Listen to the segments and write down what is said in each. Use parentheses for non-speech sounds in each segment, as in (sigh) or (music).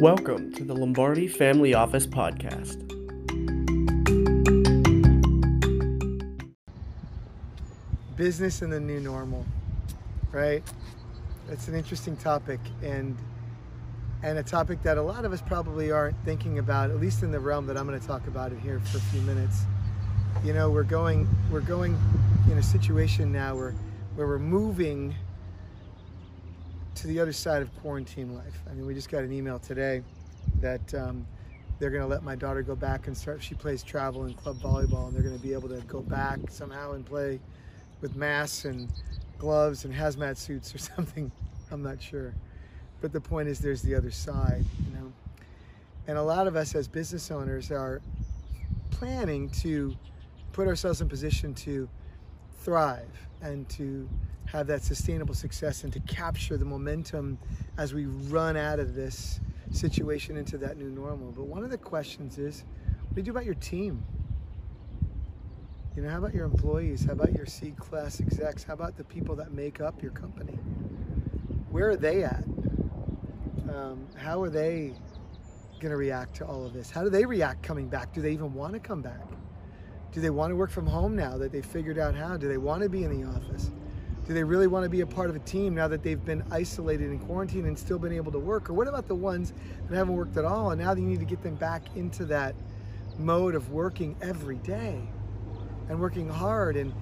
Welcome to the Lombardi Family Office Podcast. Business and the new normal, right? That's an interesting topic and and a topic that a lot of us probably aren't thinking about, at least in the realm that I'm going to talk about it here for a few minutes. You know, we're going we're going in a situation now where where we're moving the other side of quarantine life. I mean, we just got an email today that um, they're going to let my daughter go back and start. She plays travel and club volleyball, and they're going to be able to go back somehow and play with masks and gloves and hazmat suits or (laughs) something. I'm not sure. But the point is, there's the other side, you know. And a lot of us as business owners are planning to put ourselves in position to thrive and to have that sustainable success and to capture the momentum as we run out of this situation into that new normal. But one of the questions is, what do you do about your team? You know, how about your employees? How about your C class execs? How about the people that make up your company? Where are they at? Um, how are they going to react to all of this? How do they react coming back? Do they even want to come back? Do they want to work from home now that they figured out how? Do they want to be in the office? Do they really want to be a part of a team now that they've been isolated in quarantine and still been able to work? Or what about the ones that haven't worked at all and now you need to get them back into that mode of working every day and working hard and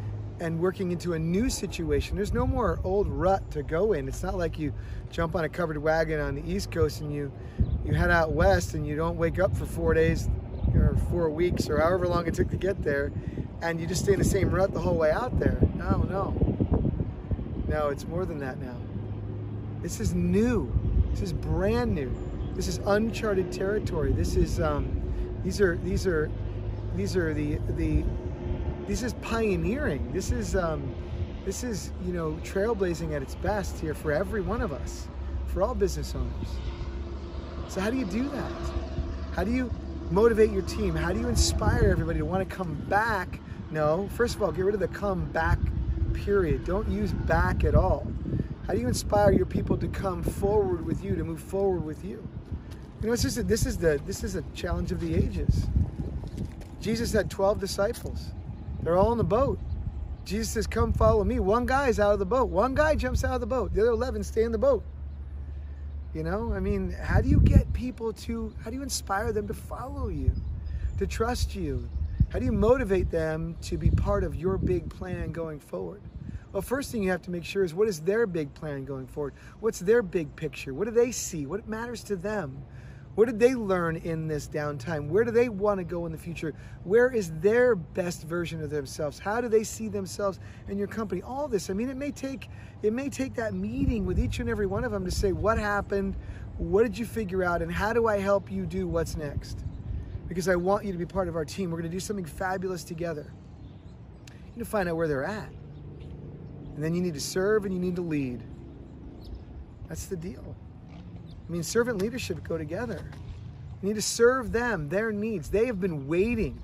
and working into a new situation. There's no more old rut to go in. It's not like you jump on a covered wagon on the East Coast and you you head out west and you don't wake up for four days or four weeks or however long it took to get there and you just stay in the same rut the whole way out there. No, no. No, it's more than that now. This is new. This is brand new. This is uncharted territory. This is um, these are these are these are the the this is pioneering. This is um, this is you know trailblazing at its best here for every one of us, for all business owners. So how do you do that? How do you motivate your team? How do you inspire everybody to want to come back? No, first of all, get rid of the come back period. Don't use back at all. How do you inspire your people to come forward with you, to move forward with you? You know, it's just a, this is the this is a challenge of the ages. Jesus had 12 disciples. They're all in the boat. Jesus says, Come follow me. One guy's out of the boat. One guy jumps out of the boat. The other 11 stay in the boat. You know, I mean, how do you get people to, how do you inspire them to follow you, to trust you? How do you motivate them to be part of your big plan going forward? Well, first thing you have to make sure is what is their big plan going forward? What's their big picture? What do they see? What matters to them? What did they learn in this downtime? Where do they want to go in the future? Where is their best version of themselves? How do they see themselves in your company? All this. I mean, it may take it may take that meeting with each and every one of them to say what happened, what did you figure out, and how do I help you do what's next? Because I want you to be part of our team. We're going to do something fabulous together. You need to find out where they're at. And then you need to serve and you need to lead. That's the deal. I mean, servant leadership go together. You need to serve them, their needs. They have been waiting.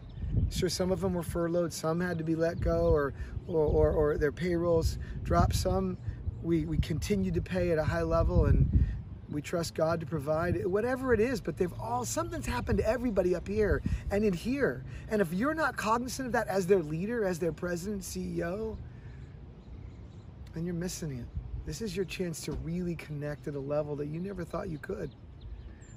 Sure, some of them were furloughed, some had to be let go, or or, or, or their payrolls dropped. Some we, we continue to pay at a high level and we trust God to provide whatever it is, but they've all something's happened to everybody up here and in here. And if you're not cognizant of that as their leader, as their president, CEO, then you're missing it. This is your chance to really connect at a level that you never thought you could.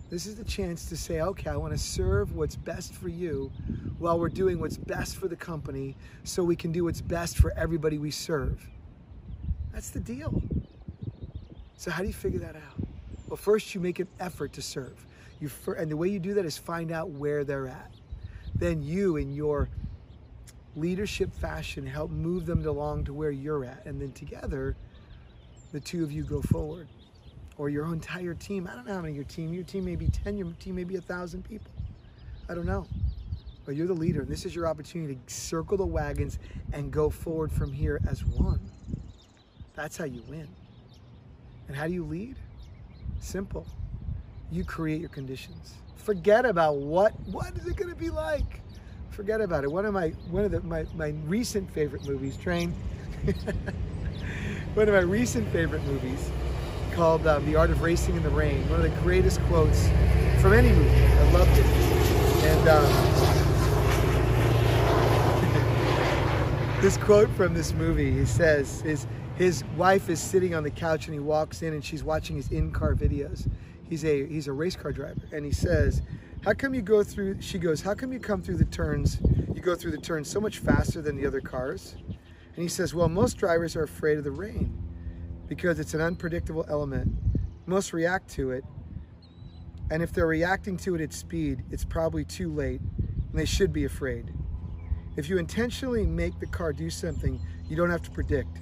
This is the chance to say, okay, I want to serve what's best for you while we're doing what's best for the company so we can do what's best for everybody we serve. That's the deal. So, how do you figure that out? Well, first, you make an effort to serve. You and the way you do that is find out where they're at. Then, you, in your leadership fashion, help move them along to where you're at. And then, together, the two of you go forward. Or your entire team. I don't know how many your team. Your team may be 10, your team may be a thousand people. I don't know. But you're the leader, and this is your opportunity to circle the wagons and go forward from here as one. That's how you win. And how do you lead? Simple. You create your conditions. Forget about what what is it going to be like. Forget about it. One of my one of the, my my recent favorite movies, Train. (laughs) one of my recent favorite movies called um, The Art of Racing in the Rain. One of the greatest quotes from any movie. I loved it. And um, (laughs) this quote from this movie, he says, is his wife is sitting on the couch and he walks in and she's watching his in-car videos. He's a he's a race car driver and he says, "How come you go through?" She goes, "How come you come through the turns? You go through the turns so much faster than the other cars?" And he says, "Well, most drivers are afraid of the rain because it's an unpredictable element. Most react to it, and if they're reacting to it at speed, it's probably too late, and they should be afraid. If you intentionally make the car do something you don't have to predict,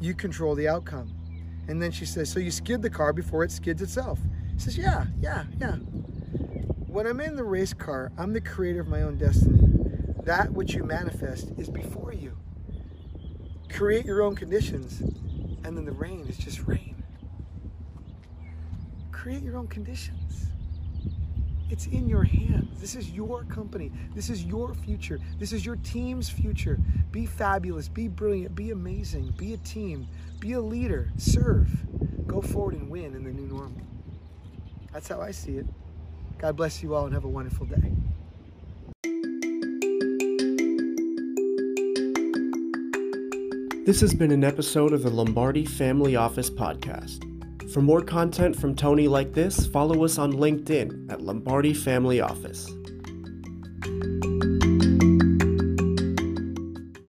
you control the outcome." And then she says, "So you skid the car before it skids itself." He says, Yeah, yeah, yeah. When I'm in the race car, I'm the creator of my own destiny. That which you manifest is before you. Create your own conditions, and then the rain is just rain. Create your own conditions. It's in your hands. This is your company. This is your future. This is your team's future. Be fabulous. Be brilliant. Be amazing. Be a team. Be a leader. Serve. Go forward and win in the new normal. That's how I see it. God bless you all and have a wonderful day. This has been an episode of the Lombardi Family Office Podcast. For more content from Tony like this, follow us on LinkedIn at Lombardi Family Office.